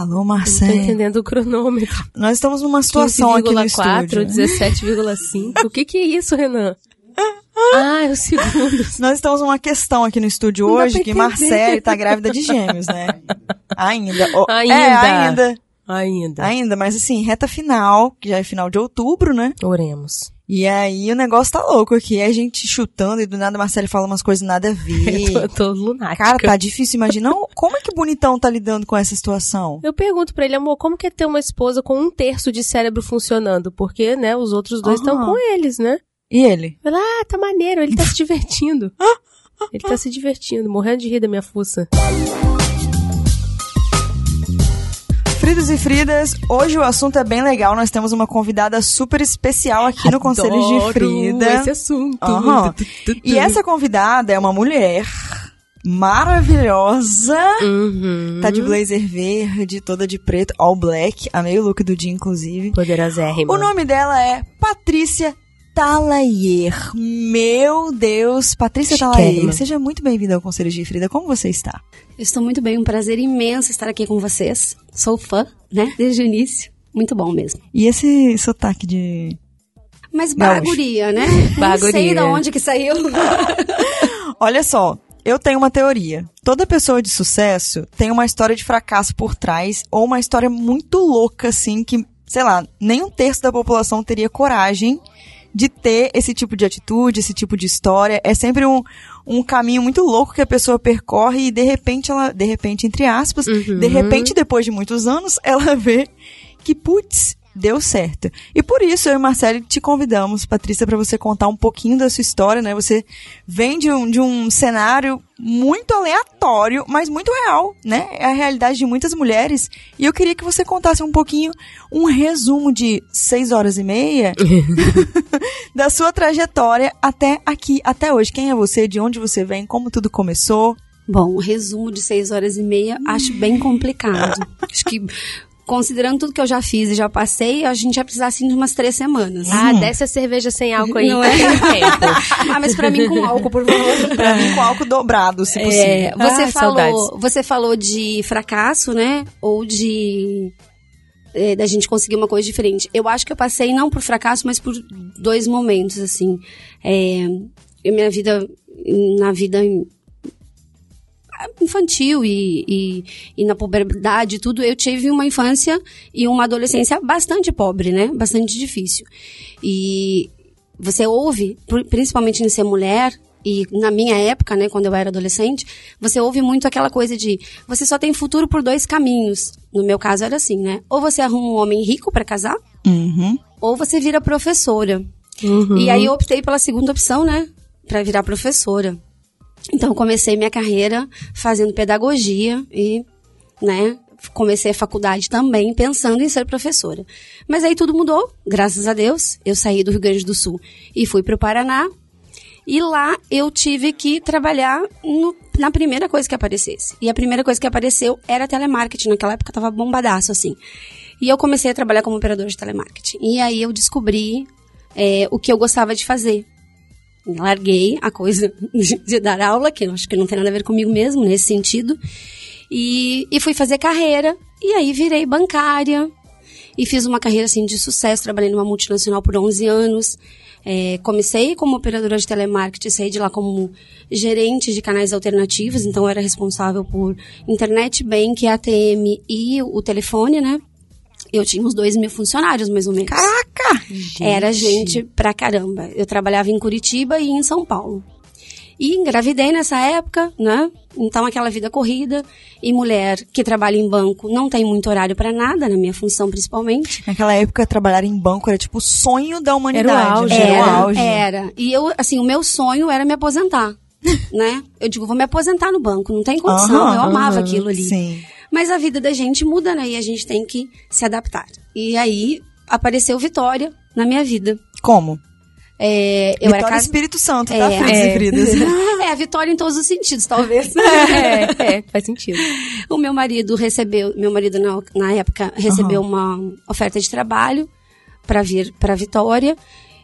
Alô, Não tô Marcelo. entendendo o cronômetro. Nós estamos numa situação aqui no 15,4, estúdio. 17,5. O que que é isso, Renan? Ah, é os segundos. Nós estamos numa questão aqui no estúdio Não hoje que entender. Marcele tá grávida de gêmeos, né? Ainda. Ainda. É, ainda. Ainda. Ainda, mas assim, reta final, que já é final de outubro, né? Oremos. E aí o negócio tá louco aqui. É a gente chutando e do nada a Marcele fala umas coisas nada a ver. Eu tô, tô lunática. Cara, tá difícil imaginar como é que o bonitão tá lidando com essa situação. Eu pergunto pra ele, amor, como que é ter uma esposa com um terço de cérebro funcionando? Porque, né, os outros dois estão com eles, né? E ele? Ah, tá maneiro, ele tá se divertindo. Ele tá se divertindo, morrendo de rir da minha fuça. Fridos e Fridas, hoje o assunto é bem legal. Nós temos uma convidada super especial aqui no Conselho de Frida. esse assunto. Aham. E essa convidada é uma mulher maravilhosa. Uhum. Tá de blazer verde, toda de preto, all black. Amei o look do dia, inclusive. Poderosérrima. O nome dela é Patrícia Talayer. Meu Deus, Patrícia. Talayer. Seja muito bem-vinda ao Conselho de Frida. Como você está? Eu estou muito bem, um prazer imenso estar aqui com vocês. Sou fã, né? Desde o início. Muito bom mesmo. E esse sotaque de. Mas baguria, né? Baguria. Não sei de onde que saiu. Olha só, eu tenho uma teoria. Toda pessoa de sucesso tem uma história de fracasso por trás, ou uma história muito louca, assim, que, sei lá, nem um terço da população teria coragem de ter esse tipo de atitude, esse tipo de história. É sempre um, um caminho muito louco que a pessoa percorre e de repente ela, de repente, entre aspas, de repente, depois de muitos anos, ela vê que, putz, deu certo. E por isso eu e Marcele te convidamos, Patrícia, para você contar um pouquinho da sua história, né? Você vem de um, de um cenário muito aleatório, mas muito real, né? É a realidade de muitas mulheres. E eu queria que você contasse um pouquinho, um resumo de seis horas e meia da sua trajetória até aqui, até hoje. Quem é você? De onde você vem? Como tudo começou? Bom, um resumo de seis horas e meia acho bem complicado. acho que, considerando tudo que eu já fiz e já passei, a gente vai precisar assim de umas três semanas. Ah, desce a cerveja sem álcool aí. Não é? ah, mas pra mim com álcool, por favor. Pra mim, com álcool dobrado, se possível. É, você, Ah, falou, saudades. você falou de fracasso, né? Ou de. É, da gente conseguir uma coisa diferente. Eu acho que eu passei não por fracasso, mas por dois momentos, assim. É, minha vida. Na vida infantil e, e, e na puberdade tudo, eu tive uma infância e uma adolescência bastante pobre, né? Bastante difícil. E você ouve, pri- principalmente em ser mulher, e na minha época, né, quando eu era adolescente, você ouve muito aquela coisa de você só tem futuro por dois caminhos. No meu caso era assim, né? Ou você arruma um homem rico para casar, Uhum. ou você vira professora. E aí eu optei pela segunda opção, né? Pra virar professora. Então comecei minha carreira fazendo pedagogia e, né, comecei a faculdade também pensando em ser professora. Mas aí tudo mudou, graças a Deus. Eu saí do Rio Grande do Sul e fui para o Paraná. E lá eu tive que trabalhar no- na primeira coisa que aparecesse. E a primeira coisa que apareceu era telemarketing. Naquela época tava bombadaço, assim. E eu comecei a trabalhar como operador de telemarketing. E aí eu descobri é, o que eu gostava de fazer. Larguei a coisa de, dar aula, que eu acho que não tem nada a ver comigo mesmo, nesse sentido. E, e fui fazer carreira. E aí virei bancária. E fiz uma carreira, assim, de sucesso. Trabalhei numa multinacional por 11 anos. É, comecei como operadora de telemarketing, saí de lá como gerente de canais alternativos. Então, era responsável por internet, bank, ATM e o telefone, né? Eu tinha uns dois mil funcionários, mais ou menos. Caraca! Era gente pra caramba. Eu trabalhava em Curitiba e em São Paulo. E engravidei nessa época, né? Então aquela vida corrida. E mulher que trabalha em banco não tem muito horário pra nada, na minha função principalmente. Naquela época, trabalhar em banco era tipo o sonho da humanidade. auge, né? Era Era o Era, auge. era. E eu, assim, o meu sonho era me aposentar, né? Eu digo, vou me aposentar no banco, não tem condição. Aham, eu amava aham, aquilo ali. Sim. Mas a vida da gente muda, né? E a gente tem que se adaptar. E aí apareceu Vitória na minha vida. Como? É, eu Vitória era casa... Espírito Santo, tá? É. Fridos e É. Fridas. É, a vitória em todos os sentidos, talvez. É, é, faz sentido. o meu marido recebeu, meu marido na, na época recebeu uma oferta de trabalho para vir para Vitória.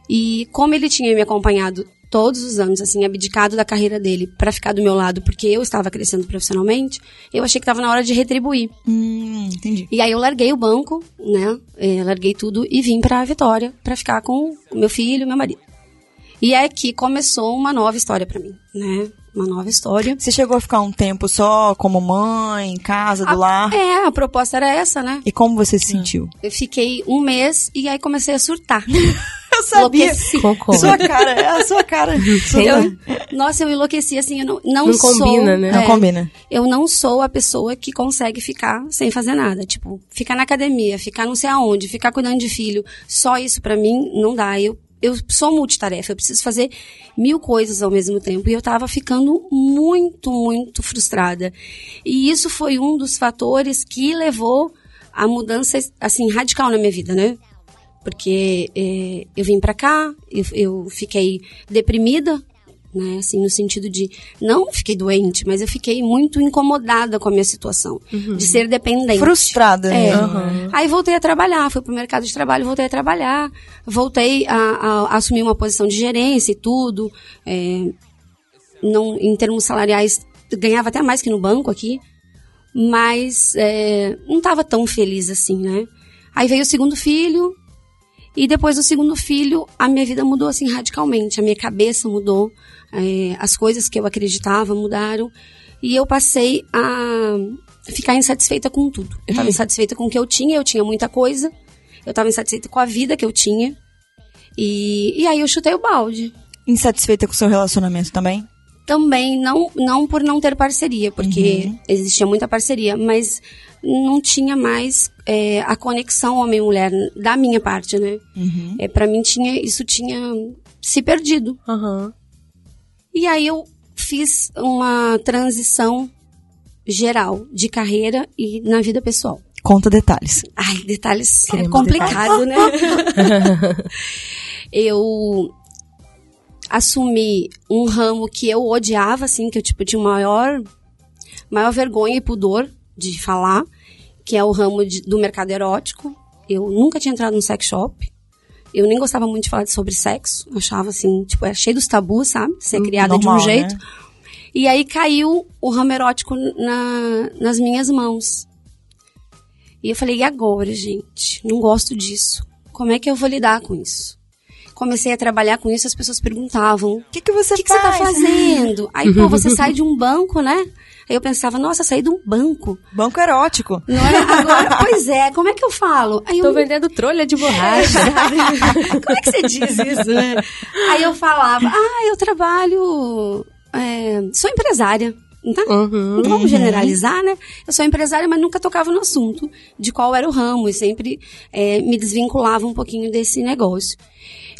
E como ele tinha me acompanhado todos os anos, assim, abdicado da carreira dele para ficar do meu lado, porque eu estava crescendo profissionalmente, eu achei que estava na hora de retribuir. Hum, entendi. E aí eu larguei o banco, né? É, larguei tudo e vim pra Vitória para ficar com o meu filho e meu marido. E é que começou uma nova história para mim, né? Uma nova história. Você chegou a ficar um tempo só como mãe, em casa, do A- lar? É, a proposta era essa, né? E como você se sentiu? Eu fiquei um mês e aí comecei a surtar. Eu sabia. Enlouqueci. Concordo. Sua cara, é a sua cara. Eu- nossa, eu enlouqueci, assim, eu não, não, Não sou... combina, né? Não é, combina. Eu não sou a pessoa que consegue ficar sem fazer nada. Tipo, ficar na academia, ficar não sei aonde, ficar cuidando de filho. Só isso pra mim não dá. Eu, eu sou multitarefa, eu preciso fazer mil coisas ao mesmo tempo. E eu tava ficando muito, muito frustrada. E isso foi um dos fatores que levou a mudança, assim, radical na minha vida, né? Porque eh, eu vim pra cá, eu, eu fiquei deprimida, né? Assim, no sentido de não fiquei doente, mas eu fiquei muito incomodada com a minha situação de ser dependente. Frustrada. É. né? Aí voltei a trabalhar, fui pro mercado de trabalho, voltei a trabalhar, voltei a, a- a assumir uma posição de gerência e tudo. é, não, em termos salariais, ganhava até mais que no banco aqui, mas é, não estava tão feliz assim, né? Aí veio o segundo filho, e depois do segundo filho, a minha vida mudou assim radicalmente, a minha cabeça mudou, é, as coisas que eu acreditava mudaram, e eu passei a ficar insatisfeita com tudo. Eu estava insatisfeita com o que eu tinha, eu tinha muita coisa, eu estava insatisfeita com a vida que eu tinha, e, e aí eu chutei o balde. Insatisfeita com o seu relacionamento também? Também, não, não por não ter parceria, porque existia muita parceria, mas não tinha mais é, a conexão homem-mulher da minha parte, né? Uhum. É, para mim tinha isso tinha se perdido. Aham. E aí eu fiz uma transição geral de carreira e na vida pessoal. Conta detalhes. Ai, detalhes é Queremos complicado, né? eu assumi um ramo que eu odiava, assim, que eu tipo tinha maior maior vergonha e pudor de falar, que é o ramo de- do mercado erótico. Eu nunca tinha entrado num sex shop. Eu nem gostava muito de falar sobre sexo. Achava assim, tipo, era cheio dos tabus, sabe? Ser criada de um Normal, jeito. né? E aí caiu o ramo erótico na- nas minhas mãos. E eu falei, e agora, gente? Não gosto disso. Como é que eu vou lidar com isso? Comecei a trabalhar com isso, as pessoas perguntavam, O que, que você que, que você tá faz? fazendo? Aí, pô, você sai de um banco, né? Aí eu pensava, nossa, saí de um banco. Banco erótico. Não é? Agora, pois é, como é que eu falo? Aí Tô eu, vendendo trolha de borracha. como é que você diz isso, né? Aí eu falava, ah, eu trabalho, é, sou empresária. Tá? Uhum. Não vamos generalizar, né? Eu sou empresária, mas nunca tocava no assunto de qual era o ramo e sempre é, me desvinculava um pouquinho desse negócio.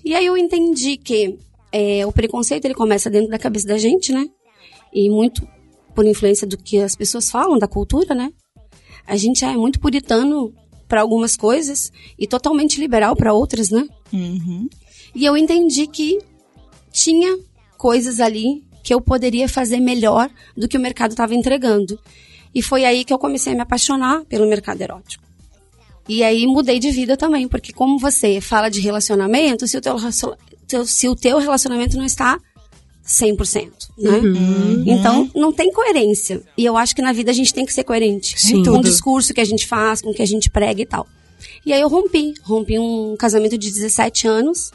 E aí eu entendi que é, o preconceito ele começa dentro da cabeça da gente, né? E muito por influência do que as pessoas falam da cultura, né? A gente é muito puritano para algumas coisas e totalmente liberal para outras, né? Uhum. E eu entendi que tinha coisas ali que eu poderia fazer melhor do que o mercado estava entregando. E foi aí que eu comecei a me apaixonar pelo mercado erótico. E aí mudei de vida também, porque como você fala de relacionamento, se o teu, se o teu relacionamento não está 100%, né? Então, não tem coerência. E eu acho que na vida a gente tem que ser coerente. Sim. Com o discurso que a gente faz, com o que a gente prega e tal. E aí eu rompi. Rompi um casamento de 17 anos.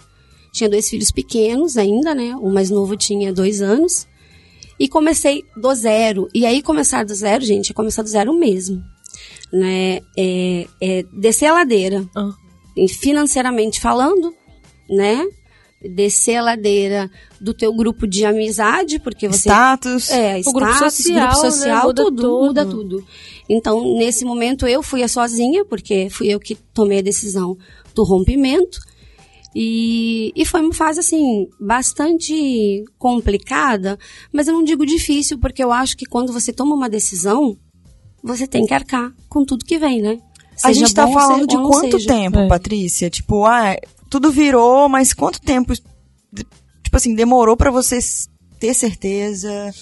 Tinha dois filhos pequenos ainda, né? O mais novo tinha dois anos. E comecei do zero. E aí, começar do zero, gente, é começar do zero mesmo. Né? É, é descer a ladeira, Ah. financeiramente falando, né? Descer a ladeira do teu grupo de amizade, porque você Status. é, O grupo status, social, grupo né? social, Muda tudo, tudo. muda tudo. Então, nesse momento, eu fui a sozinha, porque fui eu que tomei a decisão do rompimento. E, e foi uma fase, assim, bastante complicada, mas eu não digo difícil, porque eu acho que quando você toma uma decisão, você tem que arcar com tudo que vem, né? A Seja gente tá bom, falando de quanto seja. tempo, É. Patrícia? Tipo, ah, tudo virou, mas quanto tempo, tipo assim, demorou pra você ter certeza,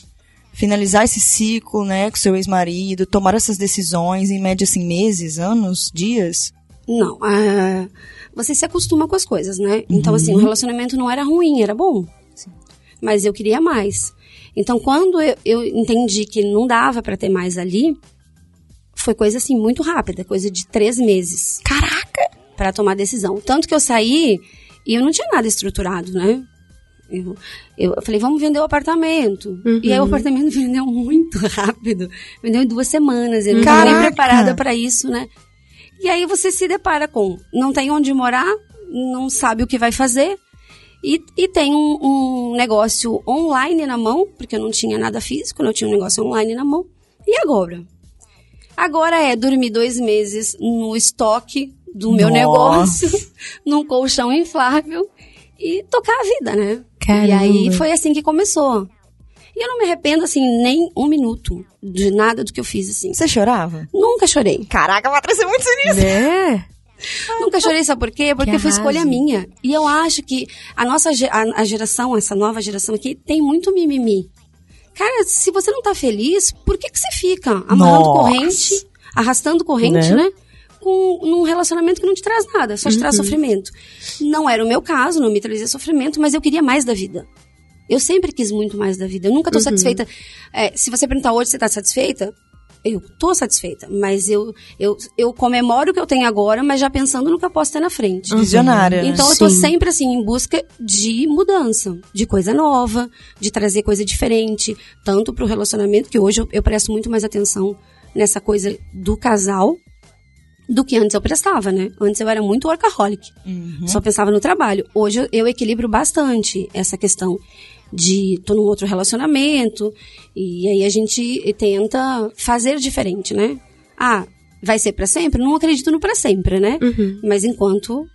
finalizar esse ciclo, né, com seu ex-marido, tomar essas decisões, em média, assim, meses, anos, dias? Não, ah, você se acostuma com as coisas, né? Então, assim, o relacionamento não era ruim, era bom. assim. mas eu queria mais. Então, quando eu, eu entendi que não dava para ter mais ali, foi coisa assim muito rápida, coisa de três meses. Caraca! Para tomar decisão. Tanto que eu saí e eu não tinha nada estruturado, né? Eu, eu, falei, vamos vender o apartamento. Uhum. E aí o apartamento vendeu muito rápido. Vendeu em duas semanas. Eu não Caraca! estava nem preparada para isso, né? E aí você se depara com não tem onde morar, não sabe o que vai fazer. E, e tem um, um negócio online na mão, porque eu não tinha nada físico, eu tinha um negócio online na mão. E agora? Agora é dormir dois meses no estoque do meu Nossa. negócio, num colchão inflável e tocar a vida, né? Caramba. E aí foi assim que começou. E eu não me arrependo, assim, nem um minuto de nada do que eu fiz, assim. Você chorava? Nunca chorei. Caraca, Patrícia, é muito sinistro. Né? Nunca chorei, sabe por quê? Porque Que foi escolha minha. E eu acho que a nossa a, a geração, essa nova geração aqui, tem muito mimimi. Cara, se você não tá feliz, por que, que você fica amarrando Nossa. corrente, arrastando corrente, Né? né? Com, num relacionamento que não te traz nada, só te traz sofrimento. Não era o meu caso, não me trazia sofrimento, mas eu queria mais da vida. Eu sempre quis muito mais da vida. Eu nunca tô satisfeita. É, se você perguntar hoje se você tá satisfeita, eu tô satisfeita. Mas eu, eu, eu comemoro o que eu tenho agora, mas já pensando no que eu posso ter na frente. Visionária. né? Então eu tô Sim. sempre assim em busca de mudança, de coisa nova, de trazer coisa diferente, tanto pro relacionamento que hoje eu, eu presto muito mais atenção nessa coisa do casal do que antes eu prestava, né? Antes eu era muito workaholic. Só pensava no trabalho. Hoje eu, eu equilibro bastante essa questão de tô num outro relacionamento e aí a gente tenta fazer diferente, né? Ah, vai ser pra sempre? Não acredito no pra sempre, né? Mas enquanto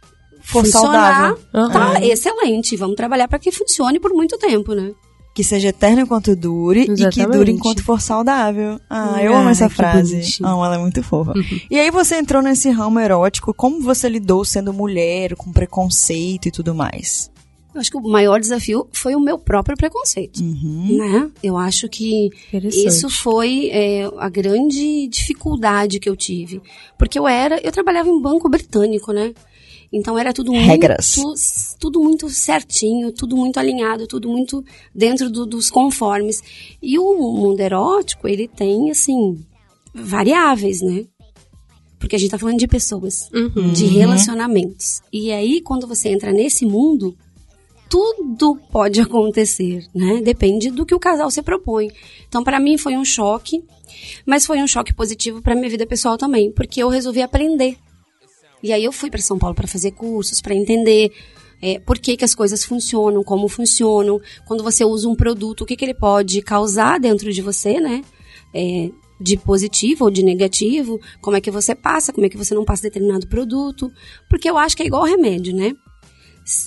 For funcionar, saudável. tá excelente. Vamos trabalhar para que funcione por muito tempo, né? Que seja eterno enquanto dure e que Exatamente. dure enquanto for saudável. Ah, eu Ah, amo essa frase. bonitinho. Amo, ela é muito fofa. E aí você entrou nesse ramo erótico, como você lidou sendo mulher, com preconceito e tudo mais? Eu acho que o maior desafio foi o meu próprio preconceito, Uhum. né? Eu acho que isso foi é, a grande dificuldade que eu tive, porque eu era, eu trabalhava em banco britânico, né? Então era tudo Regras. muito, tudo muito certinho, tudo muito alinhado, tudo muito dentro do- dos conformes. E o mundo erótico, ele tem assim variáveis, né? Porque a gente tá falando de pessoas, Uhum. de relacionamentos. E aí, quando você entra nesse mundo, tudo pode acontecer, né? Depende do que o casal se propõe. Então, para mim foi um choque, mas foi um choque positivo para minha vida pessoal também, porque eu resolvi aprender. E aí eu fui para São Paulo para fazer cursos, para entender é, por que, que as coisas funcionam, como funcionam, quando você usa um produto, o que, que ele pode causar dentro de você, né? É, de positivo ou de negativo, como é que você passa, como é que você não passa determinado produto, porque eu acho que é igual remédio, né?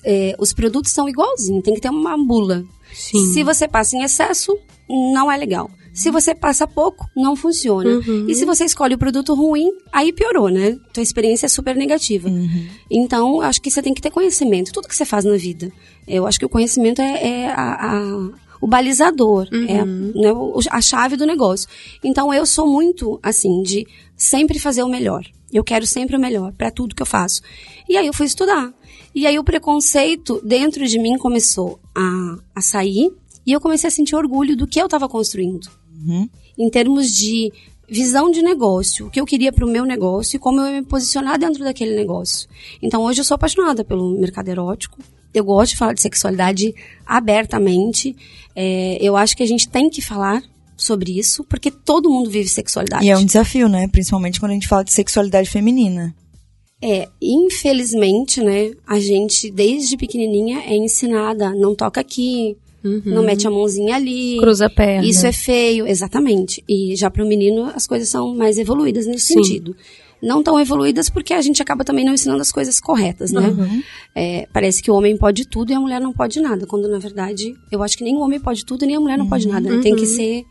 É, os produtos são igualzinhos, tem que ter uma bula. Sim. Se você passa em excesso, não é legal. Se você passa pouco, não funciona. Uhum. E se você escolhe o produto ruim, aí piorou, né? Tua experiência é super negativa. Então, acho que você tem que ter conhecimento. Tudo que você faz na vida. Eu acho que o conhecimento é, é a- a- o balizador, é a, né, o- a chave do negócio. Então, eu sou muito, assim, de sempre fazer o melhor. Eu quero sempre o melhor para tudo que eu faço. E aí eu fui estudar. E aí o preconceito dentro de mim começou a, a sair e eu comecei a sentir orgulho do que eu estava construindo. Em termos de visão de negócio, o que eu queria para o meu negócio e como eu ia me posicionar dentro daquele negócio. Então hoje eu sou apaixonada pelo mercado erótico. Eu gosto de falar de sexualidade abertamente. É, eu acho que a gente tem que falar sobre isso, porque todo mundo vive sexualidade. E é um desafio, né? Principalmente quando a gente fala de sexualidade feminina. É, infelizmente, né, a gente desde pequenininha é ensinada, não toca aqui, não mete a mãozinha ali. Cruza a perna. Isso é feio, exatamente. E já para o menino as coisas são mais evoluídas nesse Sim. sentido. Não tão evoluídas porque a gente acaba também não ensinando as coisas corretas, né? Uhum. É, parece que o homem pode tudo e a mulher não pode nada, quando na verdade eu acho que nem o homem pode tudo e nem a mulher não pode nada. né? Tem que ser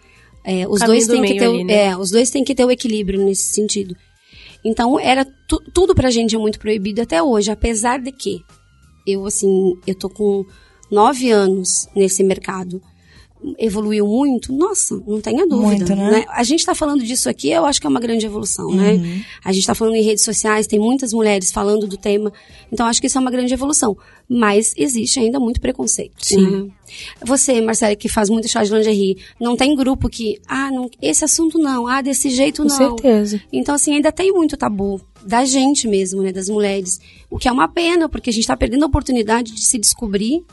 é, os Caminho dois do têm que ter, ali, né? é, os dois têm que ter o equilíbrio nesse sentido. Então, era tu- tudo pra gente é muito proibido até hoje, apesar de que eu, assim, eu tô com nove anos nesse mercado. Evoluiu muito? Nossa, não tenha dúvida. Muito, né? né? A gente está falando disso aqui, eu acho que é uma grande evolução, né? Uhum. A gente está falando em redes sociais, tem muitas mulheres falando do tema, então acho que isso é uma grande evolução. Mas existe ainda muito preconceito. Sim. né? Você, Marcela, que faz muito chá de lingerie, não tem grupo que, ah, não, esse assunto não, ah, desse jeito Com não. certeza. Então, assim, ainda tem muito tabu da gente mesmo, né, das mulheres. O que é uma pena, porque a gente está perdendo a oportunidade de se descobrir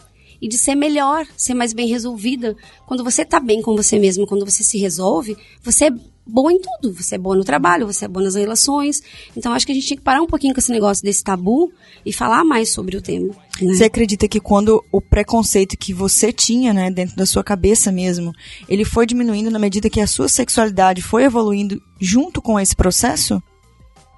e de ser melhor, ser mais bem resolvida. Quando você tá bem com você mesmo, quando você se resolve, você é boa em tudo. Você é boa no trabalho, você é boa nas relações. Então, acho que a gente tinha que parar um pouquinho com esse negócio desse tabu e falar mais sobre o tema. né? Você acredita que quando o preconceito que você tinha, né, dentro da sua cabeça mesmo, ele foi diminuindo na medida que a sua sexualidade foi evoluindo junto com esse processo?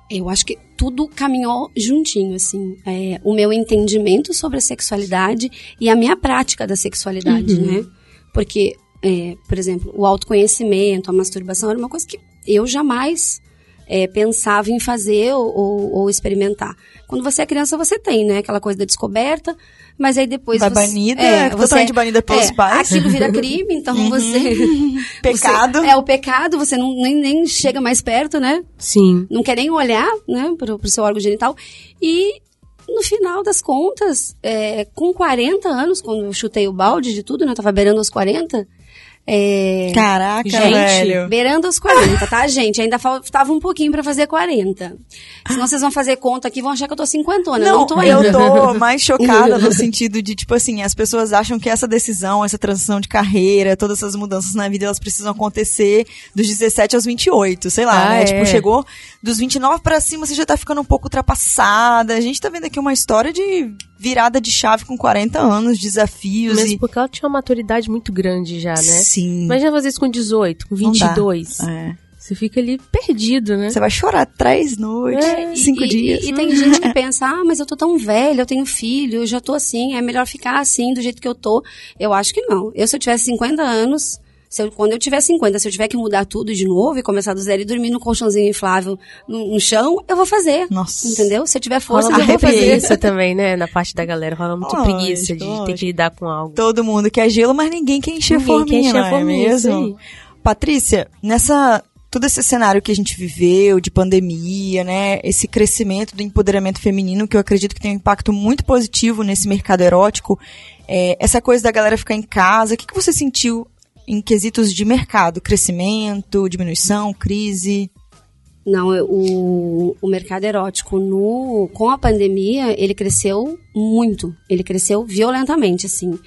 Eu acho que tudo caminhou juntinho, assim. É, o meu entendimento sobre a sexualidade e a minha prática da sexualidade, né? Porque, é, por exemplo, o autoconhecimento, a masturbação era uma coisa que eu jamais é, pensava em fazer ou, ou- ou experimentar. Quando você é criança, você tem, né? Aquela coisa da descoberta, mas aí depois Vai você... banida, totalmente banida pelos é, pais. Aquilo vira crime, então você... Pecado. você- é o pecado, você não, nem, nem chega mais perto, né? Sim. não quer nem olhar, né, pro, pro seu órgão genital. E no final das contas, é, com 40 anos, quando eu chutei o balde de tudo, né, eu tava beirando os 40, é, Caraca, Gente, velho. beirando os 40, tá, gente? Ainda faltava um pouquinho pra fazer 40. Senão vocês vão fazer conta aqui, vão achar que eu tô cinquentona. Não, Não, tô ainda. eu tô mais chocada no sentido de, tipo assim, as pessoas acham que essa decisão, essa transição de carreira, todas essas mudanças na vida, elas precisam acontecer dos 17 aos 28, sei lá, Ah, né? é. Tipo, chegou dos 29 pra cima, você já tá ficando um pouco ultrapassada. A gente tá vendo aqui uma história de virada de chave com 40 anos, desafios Mesmo e... porque ela tinha uma maturidade muito grande já, né? Sim. Imagina fazer isso com 18, com Não dá. 22. É. Você fica ali perdido, né? Você vai chorar três noites, É, cinco e, dias. E, e tem gente que pensa, ah, mas eu tô tão velha, eu tenho filho, eu já tô assim, é melhor ficar assim, do jeito que eu tô. Eu acho que não. Eu, se eu tivesse 50 anos, se eu- quando eu tiver 50, se eu tiver que mudar tudo de novo e começar do zero e dormir no colchãozinho inflável no, no chão, eu vou fazer. Nossa. Entendeu? Se eu tiver força, Rola eu vou fazer. preguiça também, né? Na parte da galera. Rola muita Lógico, preguiça de ter que lidar com algo. Todo mundo quer gelo, mas ninguém quer encher Ninguém forminha, quer encher não é forminha, isso mesmo? Patrícia, nessa todo esse cenário que a gente viveu de pandemia, né, esse crescimento do empoderamento feminino que eu acredito que tem um impacto muito positivo nesse mercado erótico, é, essa coisa da galera ficar em casa, o que, que você sentiu em quesitos de mercado, crescimento, diminuição, crise? Não, o, o mercado erótico no, com a pandemia, ele cresceu muito. Ele cresceu violentamente, assim.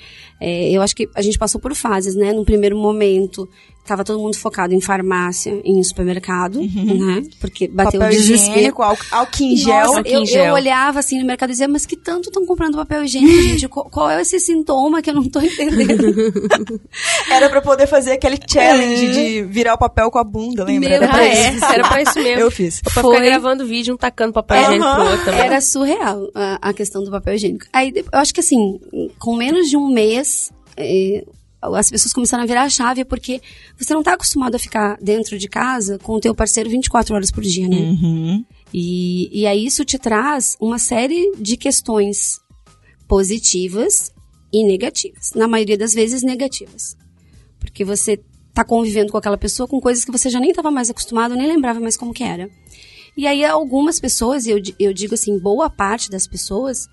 É, eu acho que a gente passou por fases, né? No primeiro momento, tava todo mundo focado em farmácia, em supermercado, né? Porque bateu Uhum. papel o desespero. higiênico, álcool, gel. Nossa, eu, olhava assim no mercado e dizia, mas que tanto estão comprando papel higiênico, gente? Qual, qual é esse sintoma que eu não tô entendendo? Era pra poder fazer aquele challenge de virar o papel com a bunda, lembra? Meu Era pra Ah, isso. é? Era pra isso mesmo. Eu fiz. Pra Foi. ficar gravando vídeo, um tacando papel higiênico pro outro também. Era surreal a, a questão do papel higiênico. Aí, eu acho que assim, com menos de um mês, eh, as pessoas começaram a virar a chave, porque você não tá acostumado a ficar dentro de casa com o teu parceiro 24 horas por dia, né? Uhum. E, e aí isso te traz uma série de questões positivas e negativas. Na maioria das vezes, negativas. Porque você tá convivendo com aquela pessoa com coisas que você já nem estava mais acostumado, nem lembrava mais como que era. E aí algumas pessoas, e eu, eu digo assim, boa parte das pessoas,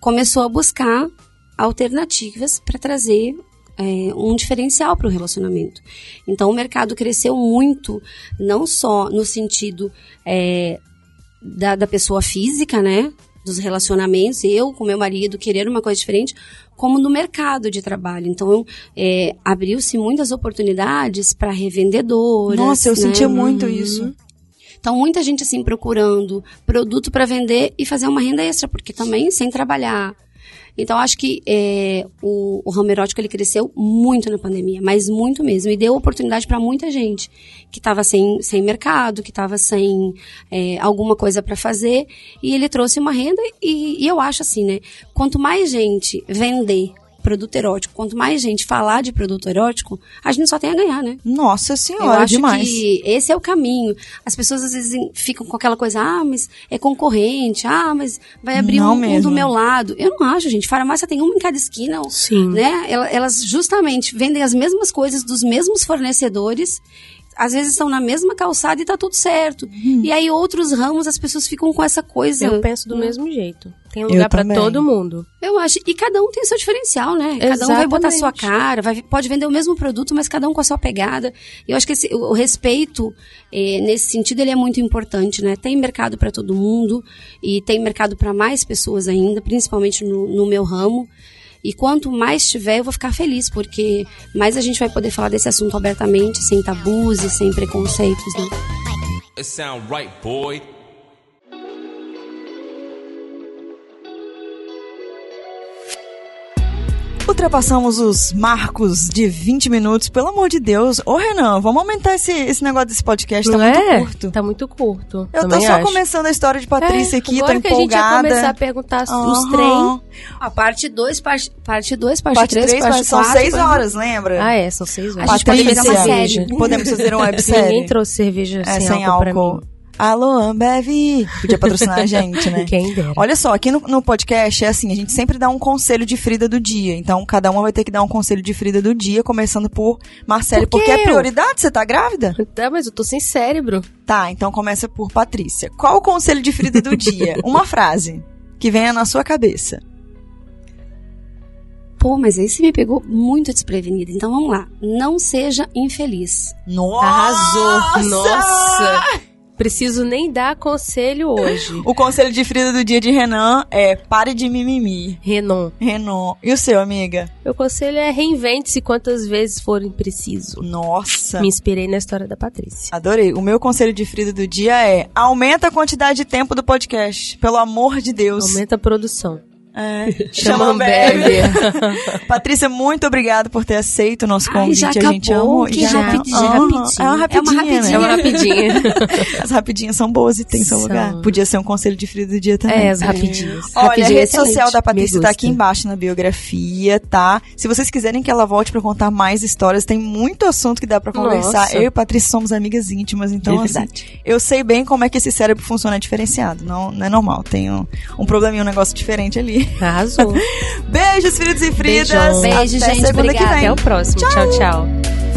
começou a buscar alternativas para trazer é, um diferencial para o relacionamento. Então o mercado cresceu muito, não só no sentido é, da, da pessoa física, né? Dos relacionamentos, eu com meu marido querer uma coisa diferente, como no mercado de trabalho. Então, é, abriu-se muitas oportunidades para revendedoras. Nossa, eu né? sentia muito isso. Então, muita gente assim procurando produto para vender e fazer uma renda extra, porque também sem trabalhar. Então, acho que é, o, o ramo erótico ele cresceu muito na pandemia, mas muito mesmo. E deu oportunidade para muita gente que estava sem, sem mercado, que estava sem é, alguma coisa para fazer. E ele trouxe uma renda e, e eu acho assim, né? Quanto mais gente vender produto erótico. Quanto mais gente falar de produto erótico, a gente só tem a ganhar, né? Nossa Eu senhora, acho demais. que esse é o caminho. As pessoas às vezes ficam com aquela coisa, ah, mas é concorrente, ah, mas vai abrir um, um do meu lado. Eu não acho, gente. Farmácia tem uma em cada esquina, Sim. né? Ela- Elas justamente vendem as mesmas coisas dos mesmos fornecedores. Às vezes estão na mesma calçada e tá tudo certo. Hum. E aí outros ramos as pessoas ficam com essa coisa. Eu penso do mesmo jeito. Tem lugar também. todo mundo. Eu acho. E cada um tem seu diferencial, né? Cada um vai botar a sua Exatamente. cara, vai, pode vender o mesmo produto, mas cada um com a sua pegada. E eu acho que esse- o, o respeito, eh, nesse sentido, ele é muito importante, né? Tem mercado para todo mundo e tem mercado para mais pessoas ainda, principalmente no, no meu ramo. E quanto mais tiver, eu vou ficar feliz, porque mais a gente vai poder falar desse assunto abertamente, sem tabus e sem preconceitos, né? It sound right, boy. Ultrapassamos os marcos de 20 minutos, pelo amor de Deus. Ô, Renan, vamos aumentar esse, esse negócio desse podcast, tá Não muito é? curto. Tá muito curto. Eu tô só acho. começando a história de Patrícia É, aqui, tô agora que a gente ia empolgada. começar a perguntar os Aham. trem. A parte 2, parte 2, parte 3, parte, Parte 3, 3, parte são 4. seis horas, lembra? Ah, é, são seis horas. A gente pode fazer uma Patrícia, série. Podemos fazer uma websérie. Ninguém trouxe cerveja É, sem, álcool, álcool. Alô, Ambev! Podia patrocinar a gente, né? Quem dera. Olha só, aqui no, no podcast é assim, a gente sempre dá um conselho de Frida do dia. Então, cada uma vai ter que dar um conselho de Frida do dia, começando por Marcele, Por que porque é prioridade, você tá grávida? Tá, mas eu tô sem cérebro. Tá, então começa por Patrícia. Qual o conselho de Frida do dia? Uma frase que venha na sua cabeça. Pô, mas aí você me pegou muito desprevenida. Então vamos lá. Não seja infeliz. Nossa! Arrasou. Nossa! Preciso nem dar conselho hoje. O conselho de Frida do dia de Renan é pare de mimimi. Renan, Renan. E o seu, amiga? meu conselho é reinvente-se quantas vezes forem preciso. Nossa. Me inspirei na história da Patrícia. Adorei. O meu conselho de Frida do dia é aumenta a quantidade de tempo do podcast. Pelo amor de Deus. Aumenta a produção. É. Chama Chama Ambev. Ambev. Patrícia, muito obrigada por ter aceito o nosso Ai, convite. já a gente amou. Que Já. rapidinho, rapidinho. É uma rapidinha, É É uma né? rapidinha. As rapidinhas são boas e tem seu São. lugar. Podia ser um conselho de Frida do dia também. É, as rapidinhas. Olha, a Rapidinho, rede social da Patrícia tá aqui embaixo na biografia, tá? Se vocês quiserem que ela volte pra contar mais histórias, tem muito assunto que dá pra conversar. Nossa. Eu e Patrícia somos amigas íntimas, então É assim, eu sei bem como é que esse cérebro funciona diferenciado. Não, não é normal. Tem um, um probleminha, um negócio diferente ali. Arrasou. Beijos, Fridos e Fridas. Beijão. Beijo, Até gente. segunda que Obrigada. vem. Até o próximo. tchau. tchau.